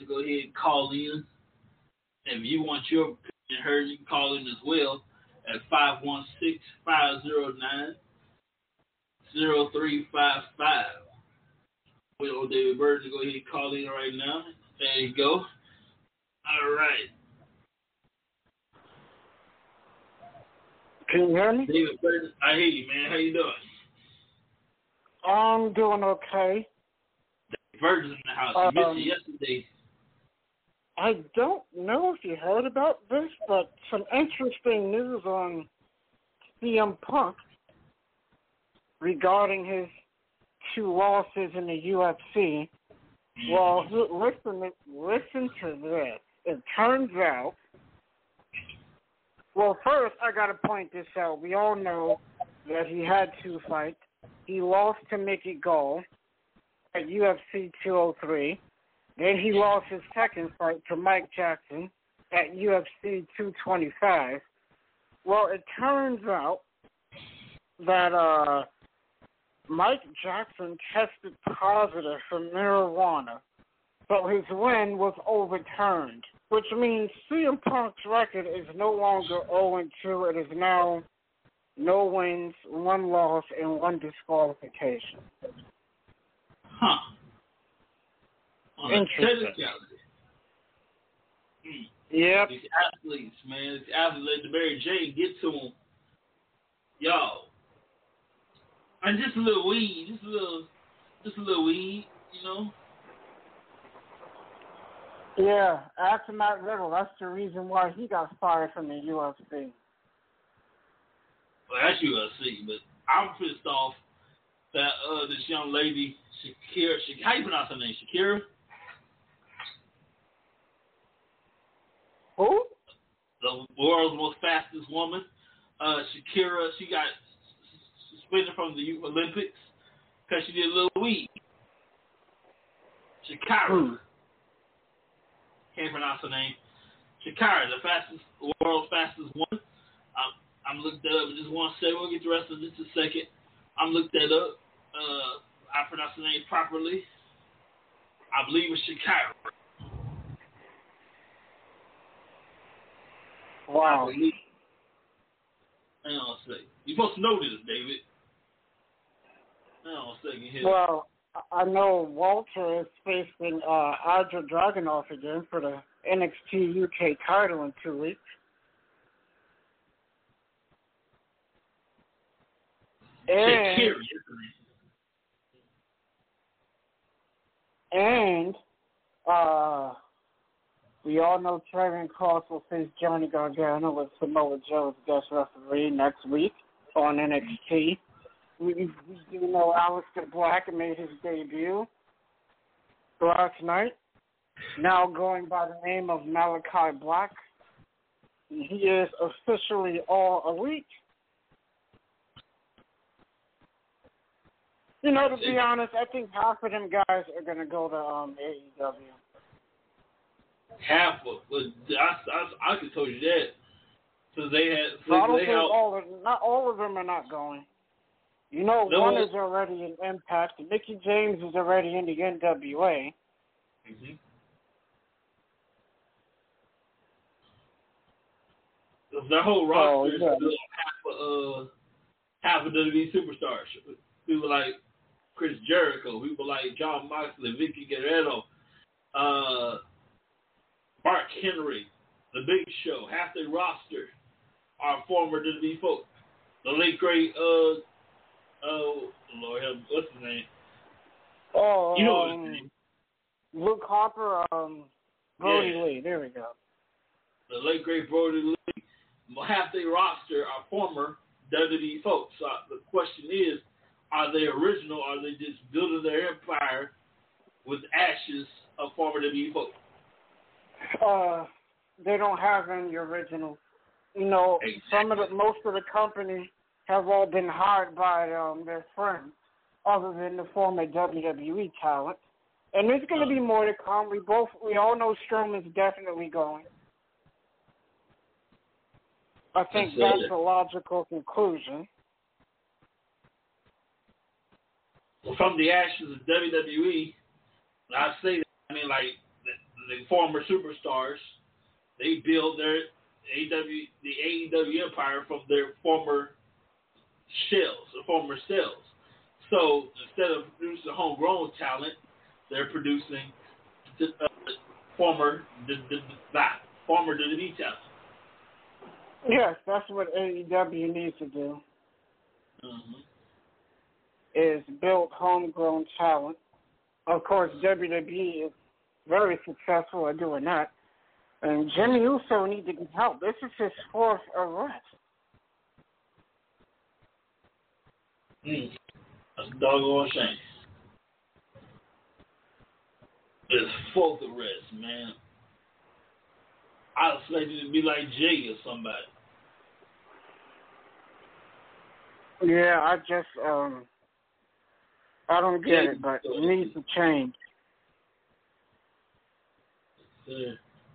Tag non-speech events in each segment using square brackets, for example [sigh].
To go ahead and call in. If you want your opinion heard, you can call in as well at 516 509 0355. Waiting on David Bird to go ahead and call in right now. There you go. All right. Can you hear me? David Bird, I hear you, man. How you doing? I'm doing okay. Virgin in the house. You missed Um, it yesterday. I don't know if you heard about this, but some interesting news on CM Punk regarding his two losses in the UFC. Well, listen, listen to this. It turns out. Well, first I got to point this out. We all know that he had two fights. He lost to Mickey Gall at UFC 203. Then he lost his second fight to Mike Jackson at UFC 225. Well, it turns out that uh, Mike Jackson tested positive for marijuana, so his win was overturned, which means CM Punk's record is no longer 0 2. It is now no wins, one loss, and one disqualification. Huh. On Interesting. technicality. Hmm. Yep. These athletes, man, these athletes let the Mary Jane get to them. Yo. And just a little weed, just a little, just a little weed, you know. Yeah, after Matt Riddle, that's the reason why he got fired from the UFC. Well, that's UFC, but I'm pissed off that uh this young lady, Shakira, Shak- how you pronounce her name? Shakira? Who? the world's most fastest woman. Uh, Shakira, she got suspended from the Olympics because she did a little weed. Shakira. Hmm. Can't pronounce her name. Shakira, the fastest, world's fastest woman. I'm, I'm looked that up in just one second. We'll get the rest of this in a second. I'm looked that up. Uh, I pronounced the name properly. I believe it's Shakira. Wow. Hang on a second. You're supposed to know this, David. Hang on a second here. Well, I- I know Walter is facing uh, Audra Dragunov again for the NXT UK title in two weeks. And, and uh, we all know Trevor Cross will face Johnny Gargano with Samoa Joe as guest referee next week on NXT. We, we do know Aleister Black made his debut last night. Now going by the name of Malakai Black. He is officially all elite. You know, to be honest, I think half of them guys are gonna go to um AEW. Half of, but I, I, I could told you that. Because they had, So I don't they think all of not all of them are not going. You know, No. one is already in Impact. Mickie James is already in the NWA. Mhm. Their whole roster is yeah. still half of, uh, half of WWE superstars. People like Chris Jericho, people like Jon Moxley, Vickie Guerrero, uh, Mark Henry, The Big Show, half their roster are former WWE folks. The late great, uh, oh, Lord what's his name? Oh, You know um, his name. Luke Harper, um, Brodie Yeah. Lee. There we go. the late great Brodie Lee, half their roster are former WWE folks. So the question is, are they original? Or are they just building their empire with ashes of former WWE folks? Uh, they don't have any originals. You know, some of the most of the companies have all been hired by um their friends, other than the former WWE talent. And there's going to be more to come. We both, we all know Strowman's definitely going. I think That's that's a logical conclusion. From the ashes of WWE, I say that, I mean like the, former superstars, they build their AW the AEW empire from their former shells, the former cells. So instead of producing homegrown talent, they're producing the, uh, former the, the, the, former WWE talent. Yes, that's what AEW needs to do. Mm-hmm. Is build homegrown talent. Of course, WWE is very successful at doing that. And Jimmy Uso needs to get help. This is his fourth arrest. Mm. That's doggone shame. It's fourth arrest, man. I expected it to be like Jay or somebody. Yeah, I just um I don't get it, but it needs to change.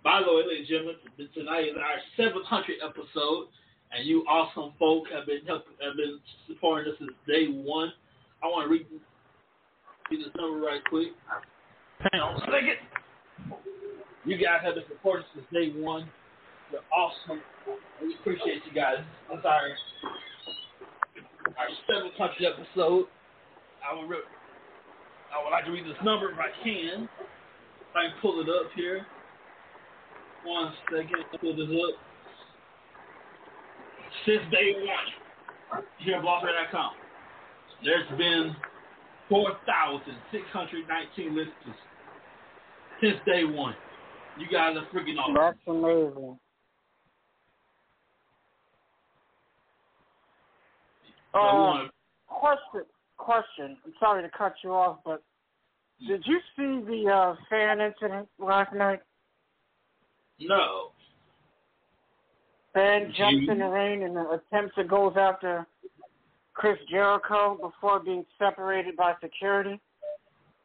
By the way, ladies and gentlemen, tonight is our 700th episode, and you awesome folk have been helping, have been supporting us since day one. I want to read, this number right quick. Hang on a second. You guys have been supporting us since day one. You're awesome. We appreciate you guys. This is our our 700th episode. I would re- I would like to read this number if I can. I can pull it up here. One second, pull this up. Since day one, here at BlossRadio.com, there's been 4,619 listeners since day one. You guys are freaking awesome. That's amazing. So Uh, question, question. I'm sorry to cut you off, but did you see the uh, fan incident last night? No. Did jumps you? in the ring and attempts to goes after Chris Jericho before being separated by security.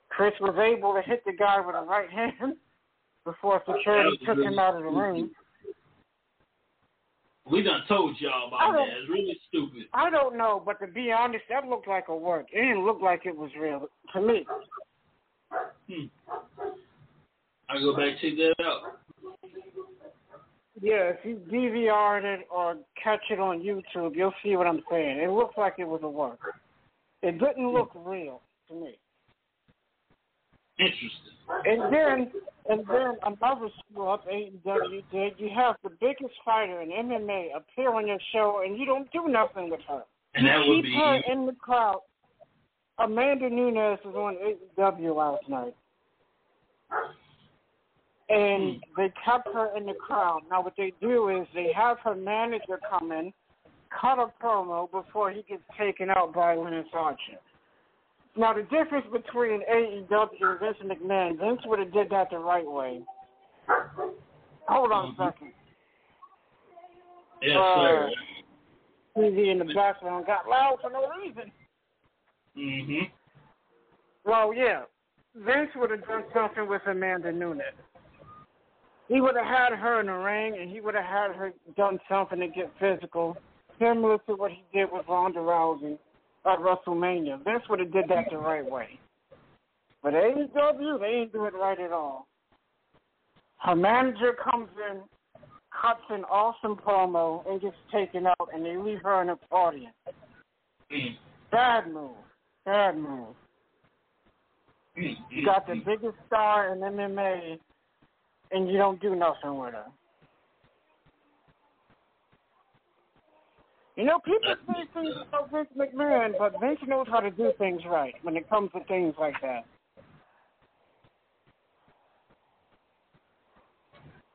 Chris was able to hit the guy with a right hand before security took him out of the ring. We done told y'all about that. It's really stupid. I don't know, but to be honest, that looked like a work. It didn't look like it was real to me. Hmm. I go back and check that out. Yeah, if you DVR it or catch it on YouTube, you'll see what I'm saying. It looked like it was a work. It didn't look real to me. Interesting. And then, and then another screw up AEW did. You have the biggest fighter in MMA appear on your show, and you don't do nothing with her. And that would keep be her in the crowd. Amanda Nunes was on AEW last night, and they kept her in the crowd. Now, what they do is they have her manager come in, cut a promo before he gets taken out by Lance Archer. Now, the difference between AEW and Vince McMahon, Vince would have did that the right way. Hold on a second. yes, uh, sir. TV in the background got loud for no reason. Mhm. Well, yeah, Vince would have done something with Amanda Nunes. He would have had her in the ring, and he would have had her done something to get physical, similar to what he did with Ronda Rousey at WrestleMania. Vince would have did that the right way. But AEW, they ain't do it right at all. Her manager comes in, cuts an awesome promo, and gets taken out, and they leave her in the audience. Bad move. Bad move. You got the biggest star in MMA, and you don't do nothing with her. You know, people say things about Vince McMahon, but Vince knows how to do things right when it comes to things like that.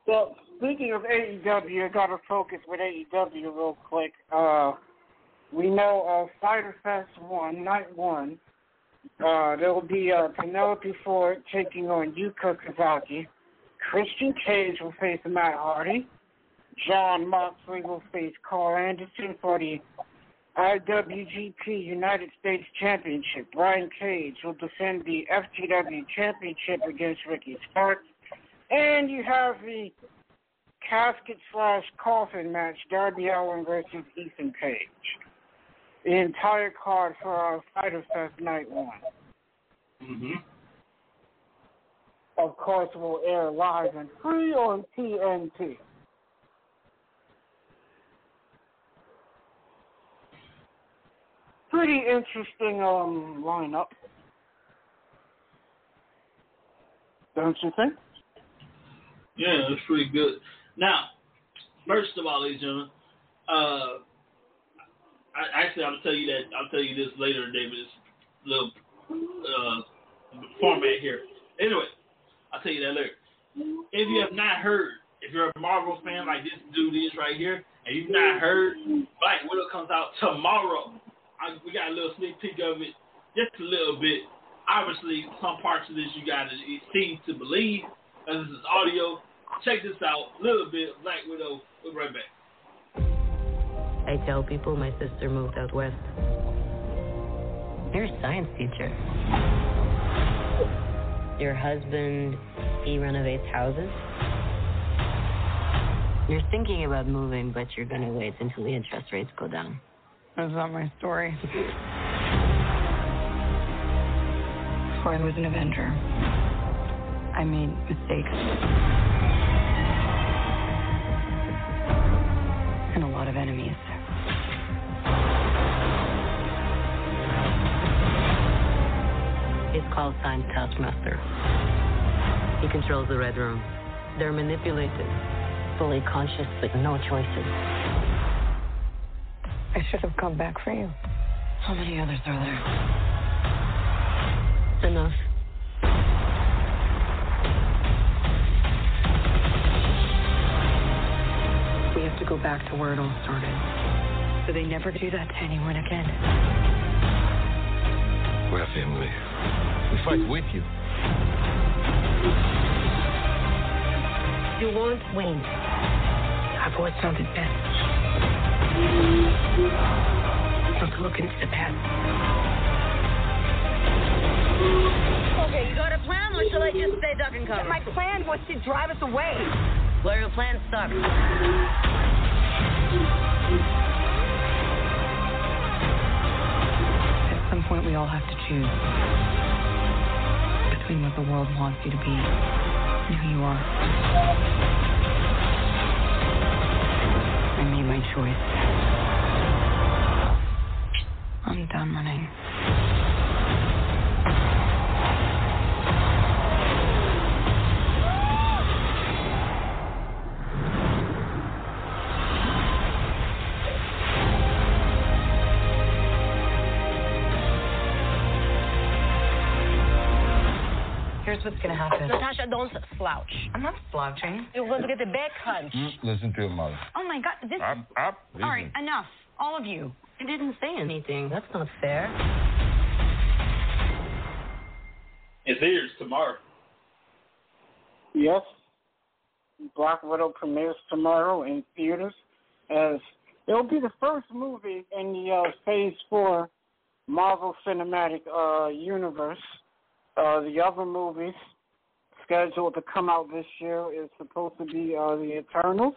Well, speaking of AEW, I got to focus with AEW real quick. Uh, we know uh, Fyter Fest 1, Night 1, Uh, there will be uh, Penelope Ford taking on Yuka Sakazaki. Christian Cage will face Matt Hardy. Jon Moxley will face Karl Anderson for the IWGP United States Championship. Brian Cage will defend the FTW Championship against Ricky Starks. And you have the casket slash coffin match, Darby Allin versus Ethan Page. The entire card for our Fyter Fest Night One. Mm-hmm. Of course, will air live and free on TNT. Pretty interesting um lineup. Don't you think? Yeah, it's pretty good. Now, first of all, ladies and gentlemen, uh, I, actually, I'll tell you that I'll tell you this later, David. This little uh, format here. Anyway, I'll tell you that later. If you have not heard, if you're a Marvel fan like this dude is right here, and you've not heard, Black Widow comes out tomorrow. I, we got a little sneak peek of it, just a little bit. Obviously, some parts of this you got to seem to believe, as this is audio. Check this out, a little bit. Black Widow. We'll be right back. I tell people my sister moved out west. You're a science teacher. Your husband, he renovates houses. You're thinking about moving, but you're going to wait until the interest rates go down. That's not my story. Before I was an Avenger, I made mistakes. He's called Signs Taskmaster. He controls the Red Room. They're manipulated, fully conscious with no choices. I should have come back for you. How many others are there? Enough. We have to go back to where it all started. So they never do that to anyone again. We're family. We fight with you. You won't win. I've always found it best. Not to look into the past. Okay, you got a plan, or shall I just stay duck and cover? My plan was to drive us away. Well, your plan sucks. At some point, we all have to choose between what the world wants you to be and who you are. I made my choice. I'm done running. Here's what's gonna happen. Natasha, don't slouch. I'm not slouching. You're going to get the back hunch. Listen to your mother. Oh my God! This. Up, up. All right, enough, all of you. I didn't say anything. That's not fair. It's airs tomorrow. Yes. Black Widow premieres tomorrow in theaters as it'll be the first movie in the uh, Phase 4 Marvel Cinematic uh, Universe. Uh, the other movies scheduled to come out this year is supposed to be uh, The Eternals,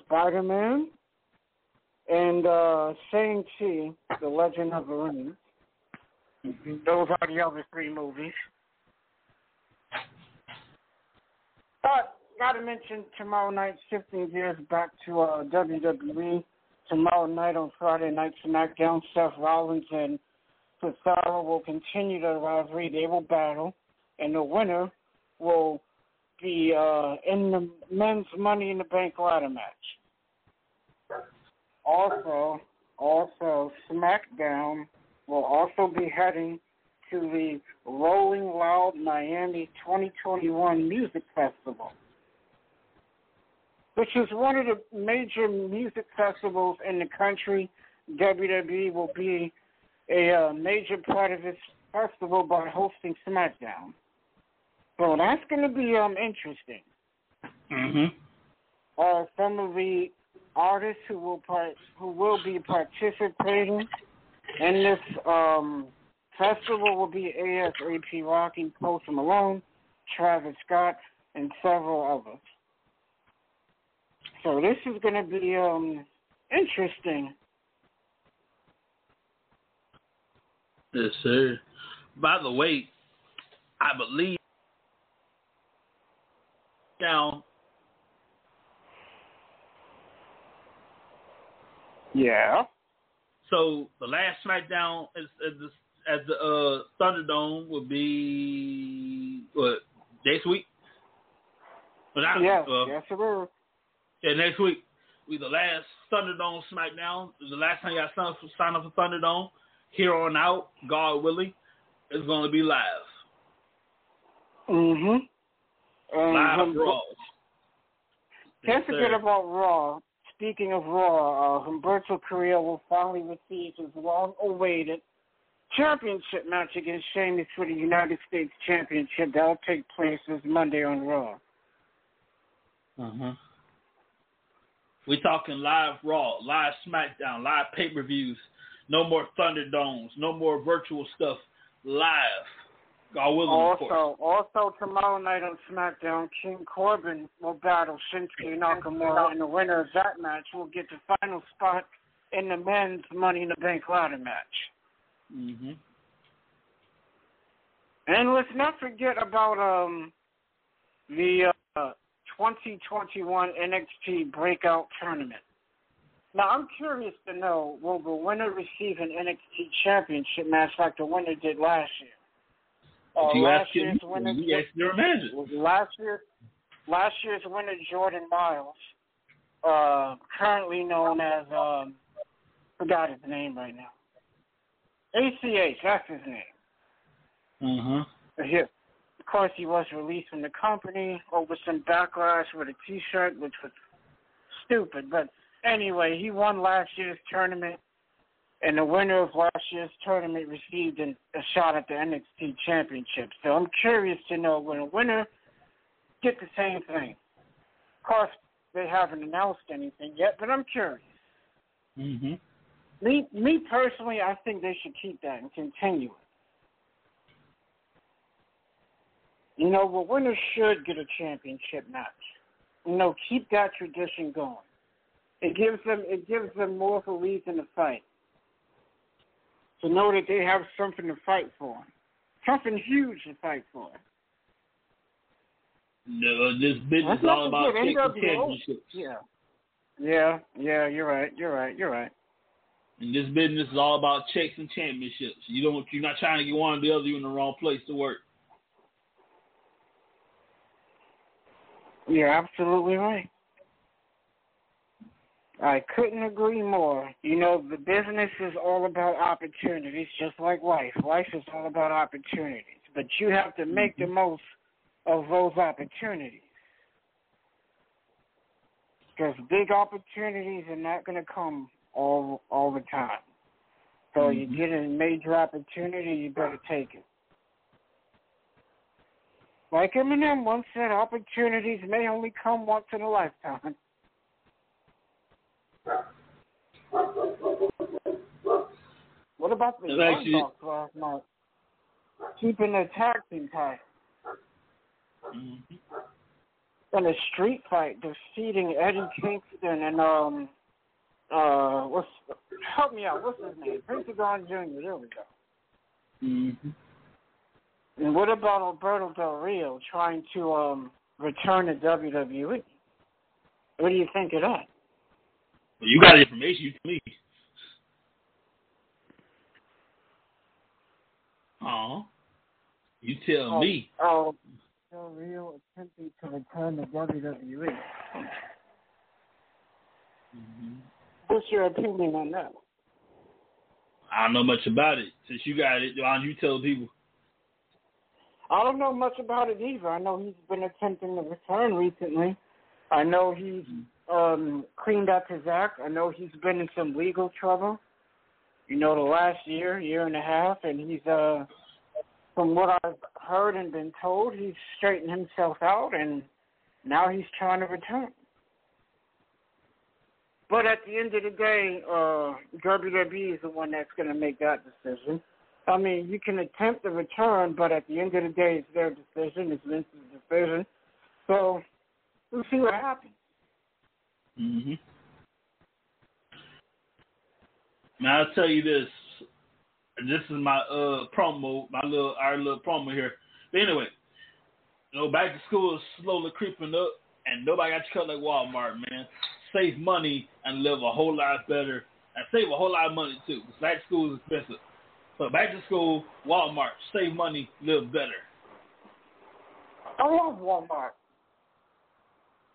Spider Man, and uh, Shang-Chi, The Legend of the Ring. Those are the other three movies. But gotta mention tomorrow night, shifting gears back to uh, WWE. Tomorrow night on Friday Night SmackDown, Seth Rollins and Cesaro will continue the rivalry. They will battle, and the winner will be uh, in the men's Money in the Bank ladder match. Also, also SmackDown will also be heading to the Rolling Loud Miami 2021 Music Festival, which is one of the major music festivals in the country. WWE will be a uh, major part of this festival by hosting SmackDown. So that's going to be um interesting. Mhm. Uh, some of the artists who will part who will be participating in this um festival will be ASAP Rocky, Post Malone, Travis Scott, and several others. So this is going to be um interesting. Yes, sir. By the way, I believe down Yeah. So the last SmackDown is at the at the uh, Thunderdome will be what next week? But I, Yes, uh, yes it is. Yeah, next week be the last Thunderdome SmackDown. The last time y'all signed for, up for Thunderdome. Here on out, God willing, it's going to be live. Mm Mhm. Live um, Raw. Can't Yes, forget about Raw. Speaking of Raw, uh, Humberto Carrillo will finally receive his long-awaited championship match against Sheamus for the United States Championship. That'll take place this Monday on Raw. Uh-huh. We're talking live Raw, live SmackDown, live pay-per-views. No more Thunderdomes. No more virtual stuff. Live. God willing. Also, also tomorrow night on SmackDown, King Corbin will battle Shinsuke Nakamura, and the winner of that match will get the final spot in the men's Money in the Bank ladder match. Mm-hmm. And let's not forget about um the uh, 2021 NXT Breakout Tournament. Now, I'm curious to know will the winner receive an NXT Championship match like the winner did last year? Uh, you last ask him, year's winner, you ask your manager. last year, last year's winner Jordan Myles, uh, currently known as um, forgot his name right now. ACH, that's his name. Uh-huh. He, of course, he was released from the company over some backlash with a T-shirt, which was stupid. But anyway, he won last year's tournament, and the winner of last year's tournament received an, a shot at the NXT Championship. So I'm curious to know when a winner get the same thing. Of course, they haven't announced anything yet, but I'm curious. Mm-hmm. Me, me personally, I think they should keep that and continue it. You know, the winner should get a championship match. You know, keep that tradition going. It gives them it gives them more of a reason to fight. To know that they have something to fight for. Something huge to fight for. No, this business is all about taking championships. Yeah. Yeah, yeah, you're right, you're right, you're right. And this business is all about checks and championships. You don't you're not trying to get one or the other, you're in the wrong place to work. You're absolutely right. I couldn't agree more. You know, the business is all about opportunities, just like life. Life is all about opportunities. But you have to make the mm-hmm. most of those opportunities. Because big opportunities are not going to come all all the time. So you mm-hmm. get a major opportunity, you better take it. Like Eminem once said, opportunities may only come once in a lifetime. What about the actually- last night? Keeping their tag team title. Mm-hmm. In a street fight, defeating Eddie Kingston and um uh what's help me out, what's his name? Prince of Pentagon Jr. There we go. Mm-hmm. And what about Alberto Del Rio trying to um return to WWE? What do you think of that? You got information, you tell me. Uh-huh. You tell Oh, me. Oh, Del Rio attempting to return to WWE. Mm-hmm. What's your opinion on that? I don't know much about it. Since you got it, why don't you tell people? I don't know much about it either. I know he's been attempting to return recently. I know he's um cleaned up his act. I know he's been in some legal trouble. You know, the last year, year and a half, and he's uh from what I've heard and been told, he's straightened himself out and now he's trying to return. But at the end of the day, uh, WWE is the one that's going to make that decision. I mean, you can attempt to return, but at the end of the day, it's their decision. It's Vince's decision. So we'll see what happens. Mhm. Now I'll tell you this. This is my uh promo, my little our little promo here. But anyway, you know, back to school is slowly creeping up, and nobody got you cut like Walmart, man. Save money and live a whole lot better, and save a whole lot of money too. Because back to school is expensive. So back to school, Walmart, save money, live better. I love Walmart.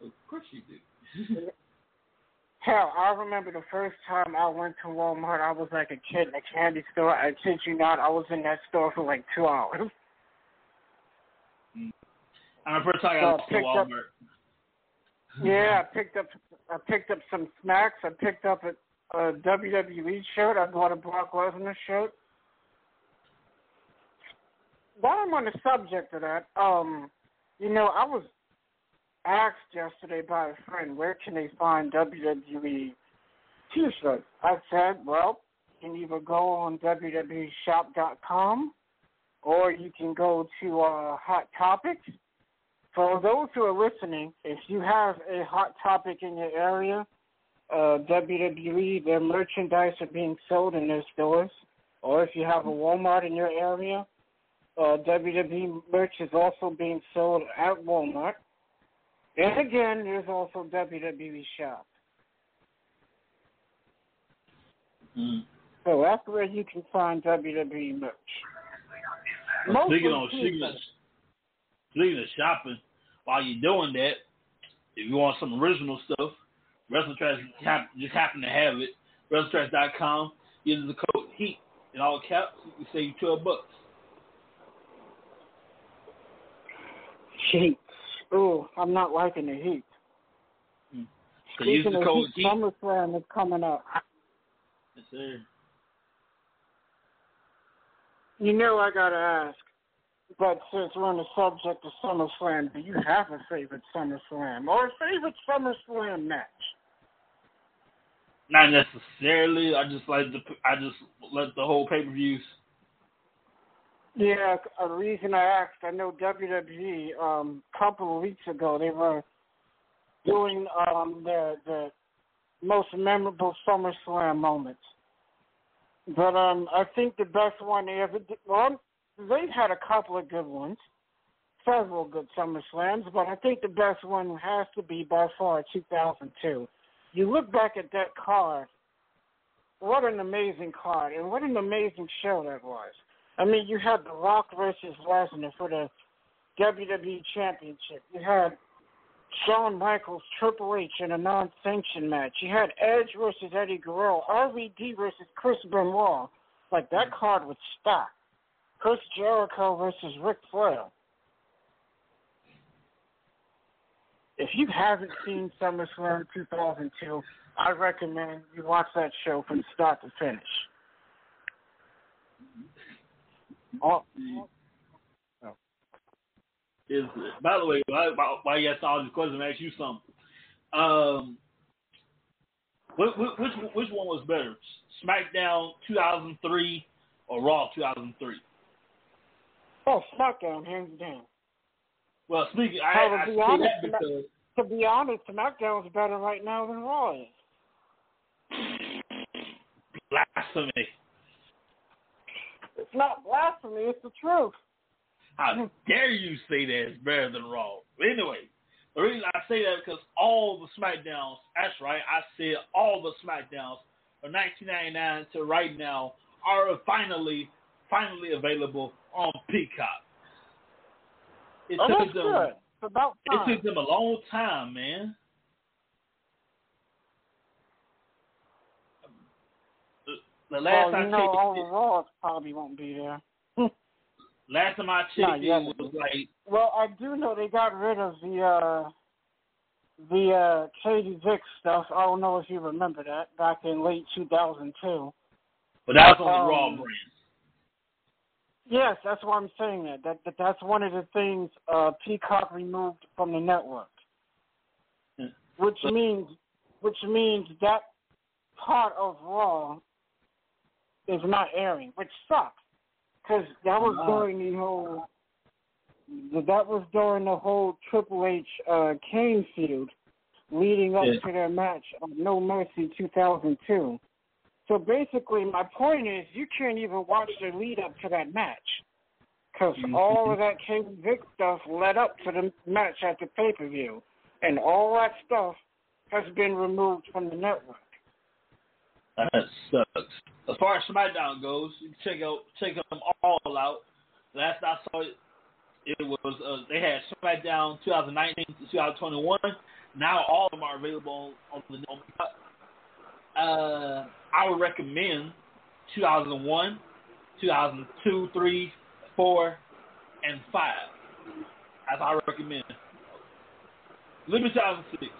Of course you do. [laughs] Hell, I remember the first time I went to Walmart, I was like a kid in a candy store. I kid you not, I was in that store for like two hours. And the first time I So I to picked up- Walmart. Yeah, I [laughs] picked up I picked up some snacks. I picked up a, a WWE shirt. I bought a Brock Lesnar shirt. While I'm on the subject of that, um, you know, I was asked yesterday by a friend where can they find WWE t-shirts. I said, well, you can either go on WWEshop.com or you can go to uh, Hot Topics. For those who are listening, if you have a hot topic in your area, uh, WWE, their merchandise are being sold in their stores. Or if you have a Walmart in your area, uh, WWE merch is also being sold at Walmart. And again, there's also WWE Shop. Mm. So that's where you can find WWE merch. Speaking of speaking of, speaking of shopping, while you're doing that, if you want some original stuff, WrestlingTrash just happen to have it. WrestlingTrash.com. Use the code HEAT in all caps. You can save twelve bucks. Heat. Ooh, I'm not liking the heat. Hmm. So use the code heat, HEAT. SummerSlam is coming up. Yes, sir. You know I gotta ask, but since we're on the subject of SummerSlam, do you have a favorite SummerSlam or a favorite SummerSlam match? Not necessarily. I just like the I just let the whole pay per views. Yeah, a reason I asked, I know WWE um a couple of weeks ago they were doing um the the most memorable SummerSlam moments. But um I think the best one they ever did well they've had a couple of good ones. Several good SummerSlams, but I think the best one has to be by far two thousand two. You look back at that card, what an amazing card and what an amazing show that was. I mean, you had The Rock versus Lesnar for the WWE Championship. You had Shawn Michaels, Triple H in a non-sanctioned match. You had Edge versus Eddie Guerrero, RVD versus Chris Benoit. Like that mm-hmm. card was stacked. Chris Jericho versus Ric Flair. If you haven't seen SummerSlam 2002, I recommend you watch that show from start to finish. Oh, Is by the way, while you ask all these questions, I ask you something. Um, which, which which one was better, SmackDown 2003 or Raw 2003? oh, SmackDown, hands down. Well, speaking, I, Well, I to be honest, because To be honest, SmackDown's better right now than Raw is. blasphemy. It's not blasphemy, it's the truth. How dare you say that it's better than Raw? Anyway, the reason I say that is because all the SmackDowns, that's right, I said all the SmackDowns from 1999 to right now are finally, finally available on Peacock. It Oh, took them, good. It's about It took them a long time, man. The, last well, I you know, checked, all the Raws probably won't be there. [laughs] last time I checked, it was like Well, I do know they got rid of the uh the uh Katie Vick stuff. I don't know if you remember that back in late 2002. But that was on the Raw Um, brand. Yes, that's why I'm saying that. That, that that's one of the things uh, Peacock removed from the network, which means which means that part of Raw is not airing, which sucks because that was during the whole that was during the whole Triple H uh, Kane feud leading up Yeah. to their match of No Mercy 2002. So basically, my point is, you can't even watch the lead up to that match because Mhm. all of that Kane Vic stuff led up to the match at the pay per view, and all that stuff has been removed from the network. That sucks. As far as SmackDown goes, you can check out check them all out. Last I saw it, it was uh, they had SmackDown 2019 to 2021. Now all of them are available on, on the on, uh, I would recommend 2001, 2002, 3, 4, and 5. As I recommend. Limit 2006.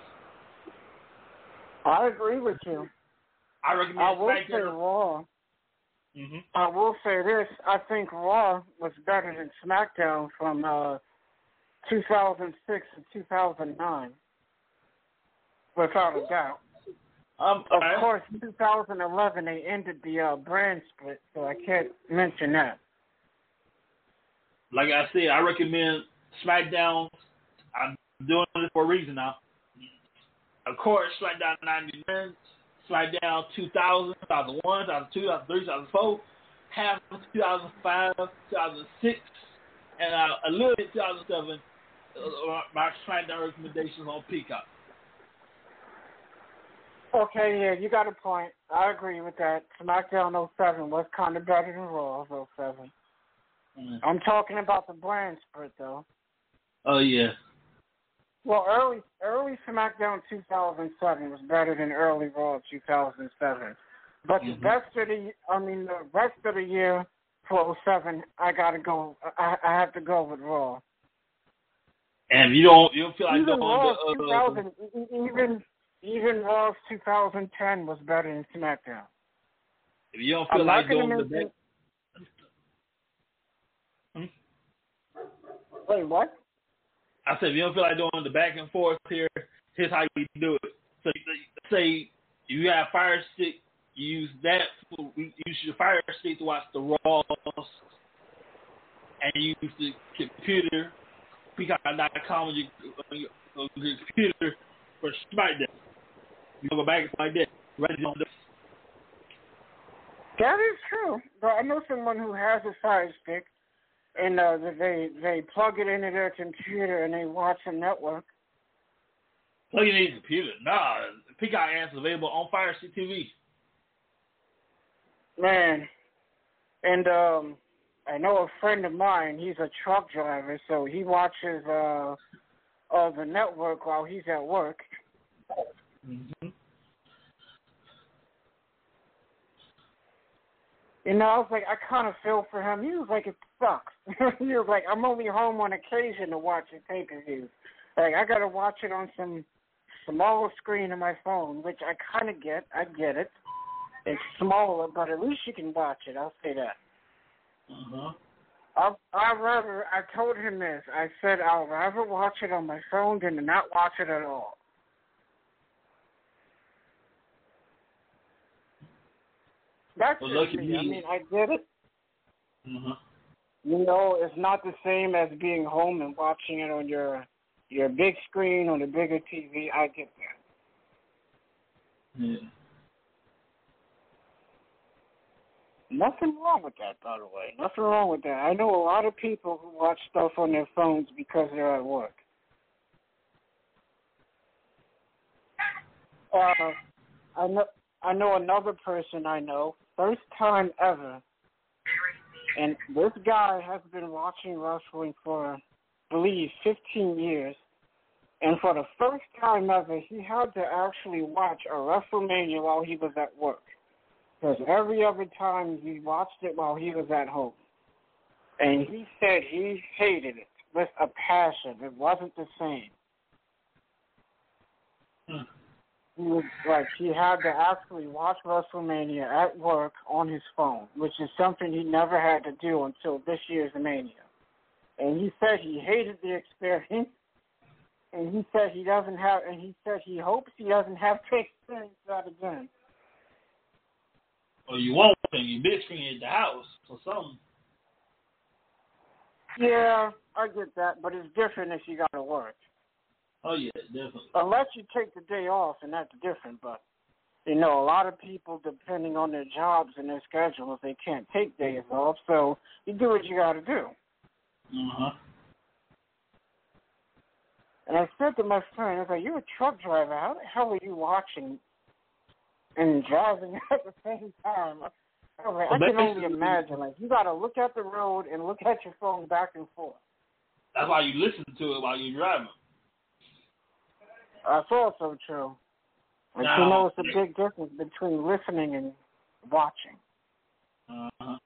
I agree with you. I recommend I will say SmackDown. Raw. hmm I will say this: I think Raw was better than SmackDown from uh, 2006 to 2009, without a doubt. Um, Of I- course, 2011 they ended the uh, brand split, so I can't mention that. like I said, I recommend SmackDown. I'm doing this for a reason now. Of course, SmackDown 99, SmackDown 2000, 2001, 2002, 2003, 2004, half of 2005, 2006, and uh, a little bit 2007. Uh, my SmackDown recommendations on Peacock. Okay, yeah, you got a point. I agree with that. SmackDown 07 was kind of better than Raw 07. Mm. I'm talking about the brand split, though. Oh yeah, Well, early early SmackDown 2007 was better than early Raw 2007. But Mhm. the rest of the, I mean, the rest of the year for 07, I gotta go. I, I have to go with Raw. and you don't, you don't feel like even Raw the, uh, 2000, e- e- even even Raw 2010 was better than SmackDown. if you don't feel I'm like gonna doing the back, Hmm? Wait, what? I said, if you don't feel like doing the back and forth here, here's how you do it. So, say you have Fire Stick, you use that. Use your Fire Stick to watch the Raws, and you use the computer, Peacock.com, on your, on your, computer for SmackDown. You go back and that. Right on the, That is true. But I know someone who has a Fire Stick, and uh, they they plug it into their computer and they watch a network. plug it in your computer. Nah, Peacock ads available on Fire TV. Man, and um, I know a friend of mine. He's a truck driver, so he watches uh, uh the network while he's at work. Mm-hmm. You know, I was like, I kind of feel for him. He was like, it sucks. [laughs] he was like, I'm only home on occasion to watch a pay per view. Like, I got to watch it on some small screen on my phone, which I kind of get. I get it. It's smaller, but at least you can watch it. I'll say that. Uh-huh. I I rather I told him this. I said I'll rather watch it on my phone than to not watch it at all. That's Well, look at me. I mean, I get it. Uh-huh. You know, it's not the same as being home and watching it on your your big screen on a bigger TV. I get that. Yeah. Nothing wrong with that, by the way. Nothing wrong with that. I know a lot of people who watch stuff on their phones because they're at work. Uh, I know. I know another person I know, first time ever, and this guy has been watching wrestling for, I believe, 15 years. And for the first time ever, he had to actually watch a WrestleMania while he was at work. Because every other time he watched it while he was at home. And he said he hated it with a passion. It wasn't the same. Hmm. He was like he had to actually watch WrestleMania at work on his phone, which is something he never had to do until this year's Mania. And he said he hated the experience, and he said he doesn't have, and he said he hopes he doesn't have to experience that again. Or you won't, and you big screen at the house or something. Yeah, I get that, but it's different if you got to work. Oh yeah, definitely. Unless you take the day off, and that's different. But you know, a lot of people, depending on their jobs and their schedules, they can't take days off. So you do what you got to do. Uh huh. And I said to my friend, I was like, "You're a truck driver. How the hell are you watching and driving [laughs] at the same time?" I was like, I can only imagine. Like you got to look at the road and look at your phone back and forth. That's why you listen to it while you're driving. That's also true. But Now- you know, it's a big difference between listening and watching. Uh-huh.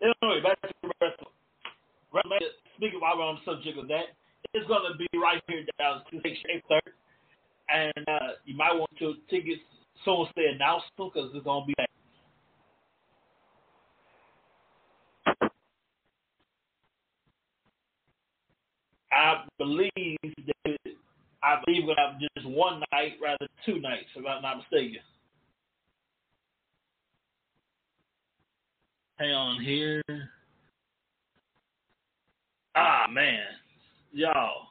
Anyway, back to the wrestling. Speaking while we're on the subject of that, it's going to be right here in Dallas, April 3rd. And uh, you might want your tickets soon as they announce them because it's going to be like I believe that I believe we're gonna have just one night rather than two nights, if I'm not mistaken. Hang on here. Ah man. Y'all.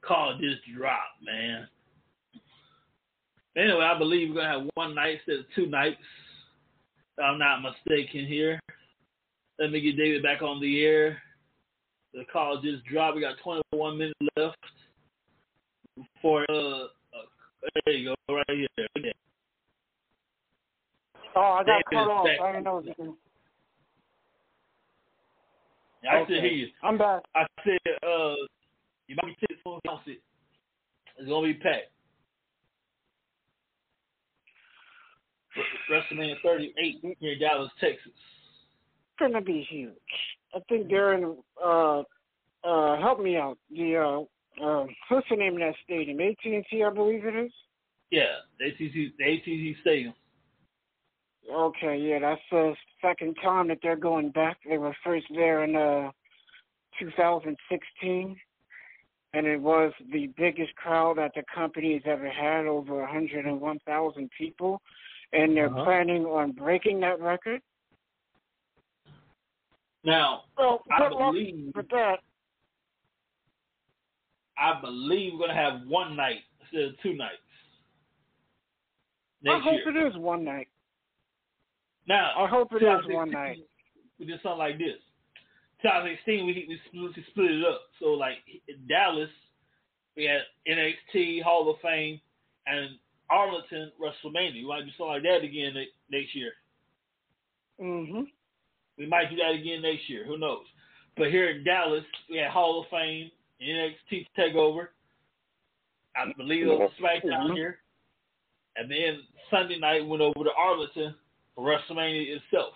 Call just dropped, man. Anyway, I believe we're gonna have one night instead of two nights. If I'm not mistaken here. Let me get David back on the air. The call just dropped. We got 21 minutes left for uh, uh there you go right here. Oh, I got David cut off. back. I didn't know. You can... I okay. still hear you. I'm back. I said uh you might be sitting for it. It's gonna be packed. WrestleMania 38 here in Dallas, Texas. It's gonna be huge. I think they're. Uh, uh, help me out. The uh, what's the name of that stadium? AT and T, I believe it is. Yeah, the ATC Stadium. Okay, yeah, that's the second time that they're going back. They were first there in uh 2016, and it was the biggest crowd that the company has ever had, over 101,000 people, and they're Uh-huh. planning on breaking that record. Now, Well, I luck believe with that. I believe we're gonna have one night instead of two nights. I hope year. it is one night. Now, I hope it is one night. We did something like this. 2016, we we split, we split it up. So like in Dallas, we had NXT Hall of Fame and Arlington WrestleMania. We might do something like that again next year. Mhm. We might do that again next year. Who knows? But here in Dallas, we had Hall of Fame, NXT Takeover. I believe it was SmackDown Mhm. here, and then Sunday night went over to Arlington for WrestleMania itself.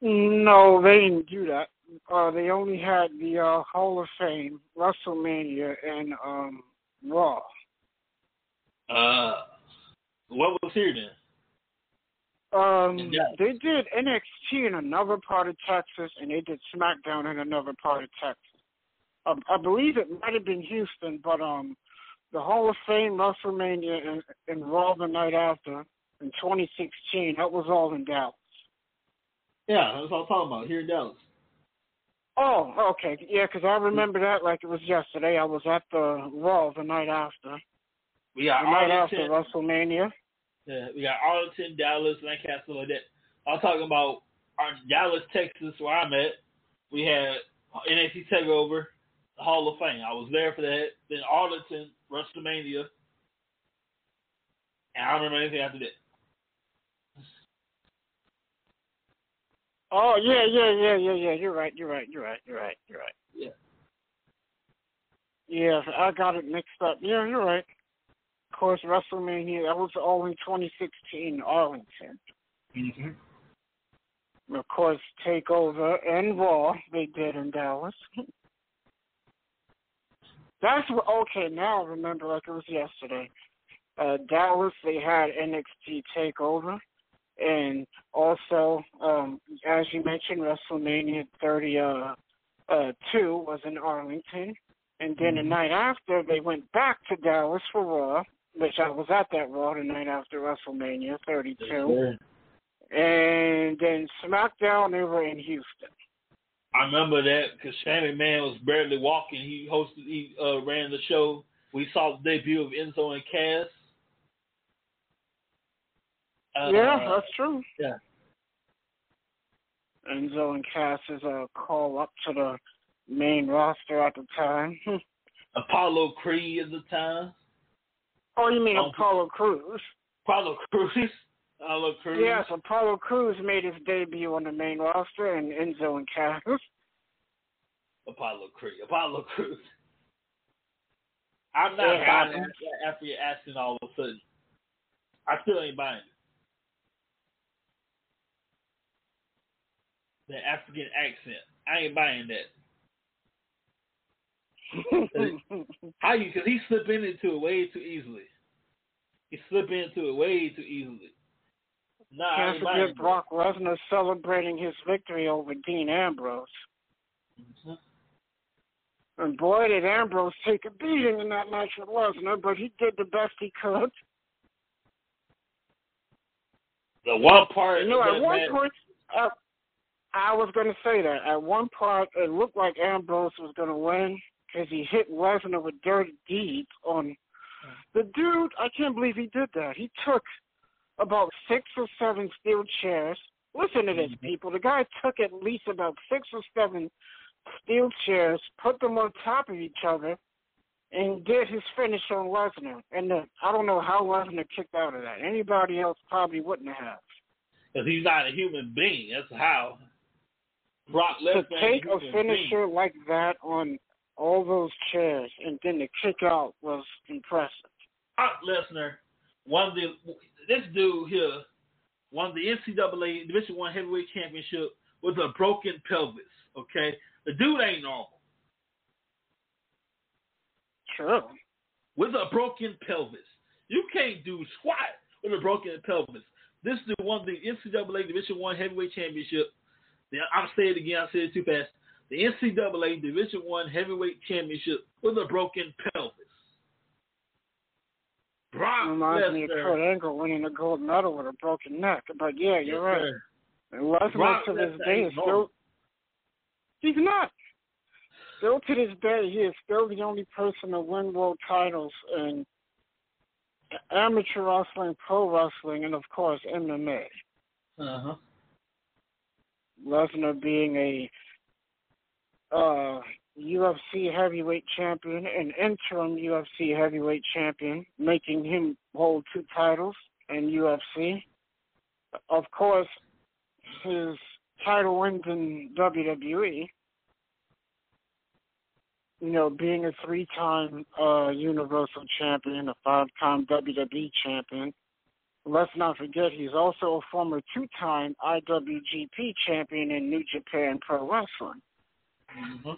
No, they didn't do that. Uh, they only had the uh, Hall of Fame, WrestleMania, and um, Raw. Uh, what was here then? Um, they did NXT in another part of Texas, and they did SmackDown in another part of Texas. I believe it might have been Houston, but um, the Hall of Fame, WrestleMania, and, and Raw the night after in 2016, that was all in Dallas. Yeah, that's what I'm talking about here in Dallas. Oh, okay. yeah, because I remember that like it was yesterday. I was at the Raw the night after. We got The night after. WrestleMania. Yeah, we got Arlington, Dallas, Lancaster, like that. I'm talking about our Dallas, Texas, where I'm at. We had NXT Takeover, Hall of Fame. I was there for that. Then Arlington, WrestleMania, and I don't remember anything after that. Oh yeah, yeah, yeah, yeah, yeah. You're right. You're right. You're right. You're right. You're right. Yeah. Yeah, I got it mixed up. Yeah, you're right. Of course, WrestleMania that was all in 2016, Arlington. Mm-hmm. Of course, Takeover and Raw they did in Dallas. [laughs] That's what. Okay, now I remember like it was yesterday. Uh, Dallas, they had NXT Takeover, and also, um, as you mentioned, WrestleMania 30 uh, uh, two was in Arlington, and then the night after they went back to Dallas for Raw, which I was at that Raw the night after WrestleMania 32, and then SmackDown they were in Houston. I remember that because Shane McMahon was barely walking. He hosted, he uh, ran the show. We saw the debut of Enzo and Cass. Uh, yeah, that's true. Yeah. Enzo and Cass is a call up to the main roster at the time. [laughs] Apollo Creed at the time. Oh, you mean Um, Apollo Cruz? Apollo Cruz. Apollo Cruz. Yes, Apollo Cruz made his debut on the main roster, and Enzo and Cass. Apollo Creed. Apollo Cruz. I'm not Yeah, buying it after you're asking all of a sudden. I still ain't buying it. The African accent. I ain't buying that. [laughs] How you? Because he slip into it way too easily. He slip into it way too easily. Nah, Can't forget Brock Lesnar celebrating his victory over Dean Ambrose. that. And boy, did Ambrose take a beating in that match with Lesnar, but he did the best he could. The one part. You know, at one match- point, uh, I was going to say that. At one part, it looked like Ambrose was going to win because he hit Lesnar with dirty deeds on the dude. I can't believe he did that. He took about six or seven steel chairs. Listen to this, mm-hmm. people. The guy took at least about six or seven steel chairs, put them on top of each other, and did his finish on Lesnar. And the, I don't know how Lesnar kicked out of that. Anybody else probably wouldn't have. Because he's not a human being. That's how. Brock Lesnar. to take a finisher like that on all those chairs and then to kick out was impressive. Brock Lesnar won the this dude here won the NCAA Division One Heavyweight Championship with a broken pelvis. Okay, the dude ain't normal True. with a broken pelvis. You can't do squat with a broken pelvis. This dude won the NCAA Division One Heavyweight Championship. I'm saying it again. I said it too fast. The NCAA Division One Heavyweight Championship with a broken pelvis. Brock Reminds me of Kurt Angle winning a gold medal with a broken neck. But yeah, you're right. Yes, sir. And Lesnar Brock to this Lesnar day is still he's not. Still to this day, he is still the only person to win world titles in amateur wrestling, pro wrestling, and of course MMA. Uh-huh. Lesnar being a uh, UFC heavyweight champion, and interim UFC heavyweight champion, making him hold two titles in UFC. Of course, his title wins in WWE. You know, being a three-time uh, Universal Champion, a five-time WWE Champion. Let's not forget he's also a former two-time IWGP champion in New Japan Pro Wrestling. Mm-hmm.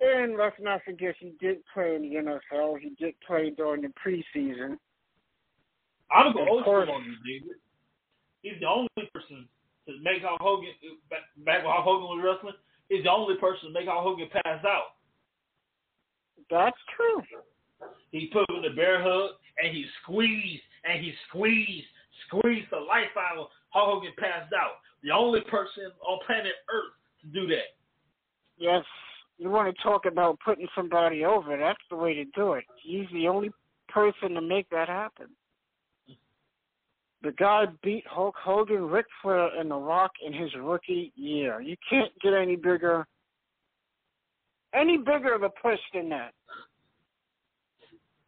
And let's not forget he did play in the NFL. He did play during the preseason. I'm going old school on you, David. He's the only person to make Hulk Hogan back, back when Hulk Hogan was wrestling. He's the only person to make Hulk Hogan pass out. That's true. He put him in the bear hug and he squeezed and he squeezed, squeezed the life out of Hulk Hogan passed out. The only person on planet Earth to do that. Yes, you want to talk about putting somebody over, that's the way to do it. He's the only person to make that happen. The guy beat Hulk Hogan, Ric Flair, and The Rock in his rookie year. You can't get any bigger, any bigger of a push than that.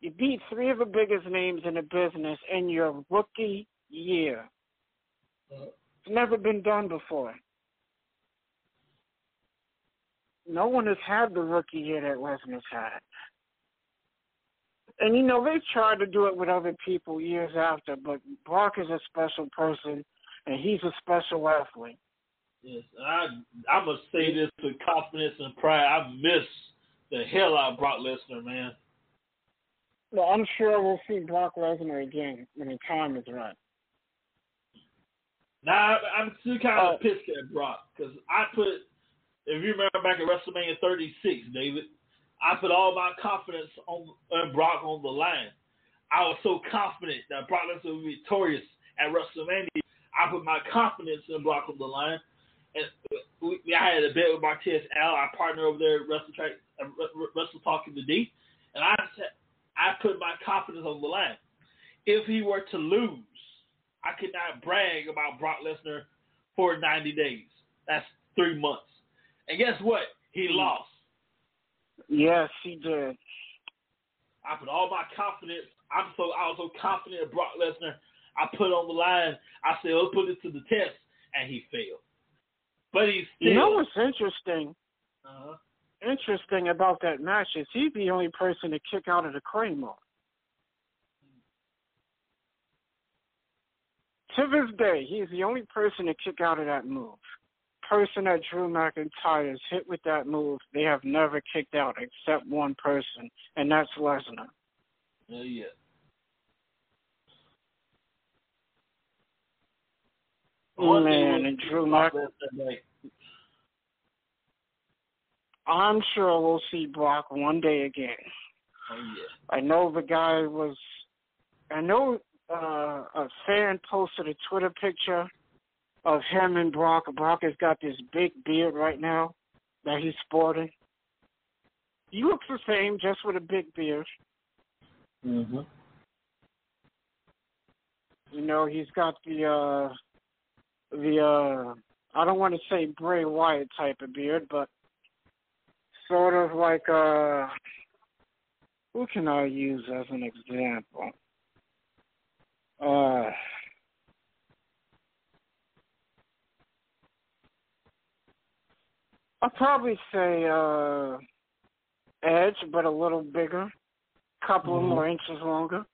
You beat three of the biggest names in the business in your rookie year. It's never been done before. No one has had the rookie year that Lesnar's had. And you know, they tried to do it with other people years after, but Brock is a special person and he's a special athlete. Yes, I I must say this with confidence and pride. I miss the hell out of Brock Lesnar, man. Well, I'm sure we'll see Brock Lesnar again when the time is right. Now I'm still kind of Oh. pissed at Brock because I put, if you remember back at WrestleMania 36, David, I put all my confidence on, on Brock on the line. I was so confident that Brock Lesnar would be victorious at WrestleMania. I put my confidence in Brock on the line, and we, I had a bet with Martez Al, our partner over there at Wrestle uh, Wrestle Talking the D, and I said I put my confidence on the line. If he were to lose, I could not brag about Brock Lesnar for 90 days. That's three months. And guess what? He lost. Yes, he did. I put all my confidence. I'm so I was so confident in Brock Lesnar. I put on the line. I said, let's put it to the test, and he failed. But he still. You know what's interesting? uh Interesting about that match is he's the only person to kick out of the Claymore. To this day, he's the only person to kick out of that move. Person that Drew McIntyre is hit with that move, they have never kicked out except one person, and that's Lesnar. Yeah, yeah. One Man, and Drew Brock Mc- Lesnar, like, I'm sure we'll see Brock one day again. Oh yeah. I know the guy was. I know uh, a fan posted a Twitter picture of him and Brock. Brock has got this big beard right now that he's sporting. He looks the same, just with a big beard. Mm-hmm. You know, he's got the uh the uh I don't want to say Bray Wyatt type of beard, but sort of like uh who can I use as an example? Uh I'll probably say uh Edge, but a little bigger, A couple of Mhm. more inches longer.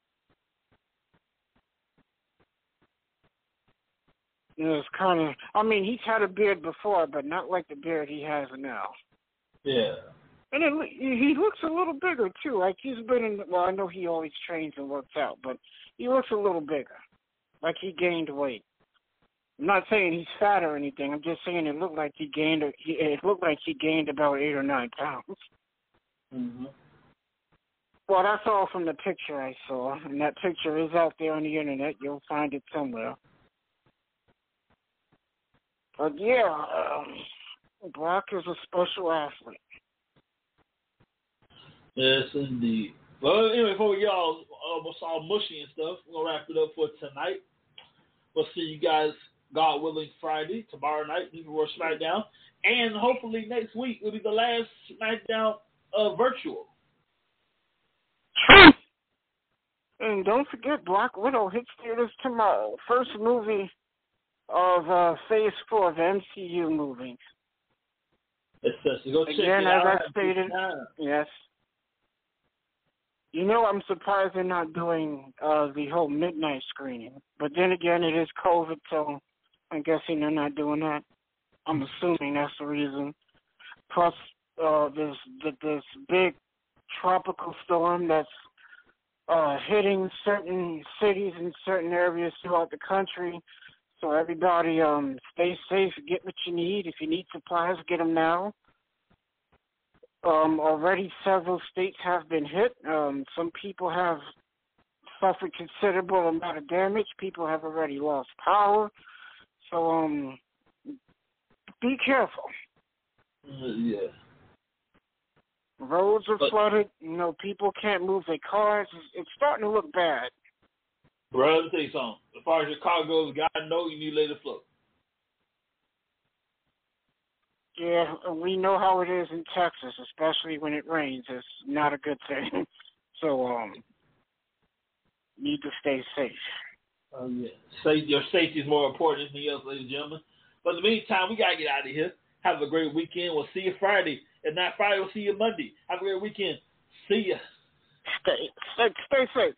It was kind of. I mean, he's had a beard before, but not like the beard he has now. Yeah. And it, he looks a little bigger too. Like he's been in. Well, I know he always trains and works out, but he looks a little bigger. Like he gained weight. I'm not saying he's fat or anything. I'm just saying it looked like he gained. a- He, it looked like he gained about eight or nine pounds. Mm-hmm. Well, that's all from the picture I saw, and that picture is out there on the internet. You'll find it somewhere. But yeah, um, Brock is a special athlete. Yes, indeed. Well, anyway, before we get all almost all mushy and stuff, we're gonna wrap it up for tonight. We'll see you guys, God willing, Friday, tomorrow night, New World SmackDown, and hopefully next week will be the last SmackDown uh, virtual. And don't forget, Black Widow hits theaters tomorrow. First movie of uh, Phase Four of MCU movies. It's just to go check Again, it as out. I Have a good stated- Yes. You know, I'm surprised they're not doing uh, the whole midnight screening. But then again, it is COVID, so I'm guessing they're not doing that. I'm assuming that's the reason. Plus, uh, there's this big tropical storm that's uh, hitting certain cities and certain areas throughout the country. So everybody, um, stay safe. Get what you need. If you need supplies, get them now. Um, already several states have been hit. Um, some people have suffered considerable amount of damage. People have already lost power. So um, be careful. Uh, yeah. Roads are But- flooded. You know, people can't move their cars. It's, it's starting to look bad. Bro, let me tell you something. As far as your car goes, God know you need to let it flow. Yeah, we know how it is in Texas, especially when it rains. It's not a good thing. [laughs] So um, need to stay safe. Oh yeah. Your safety is more important than anything else, ladies and gentlemen. But in the meantime, we gotta get out of here. Have a great weekend. We'll see you Friday. If not Friday, we'll see you Monday. Have a great weekend. See ya. Stay, stay, stay safe.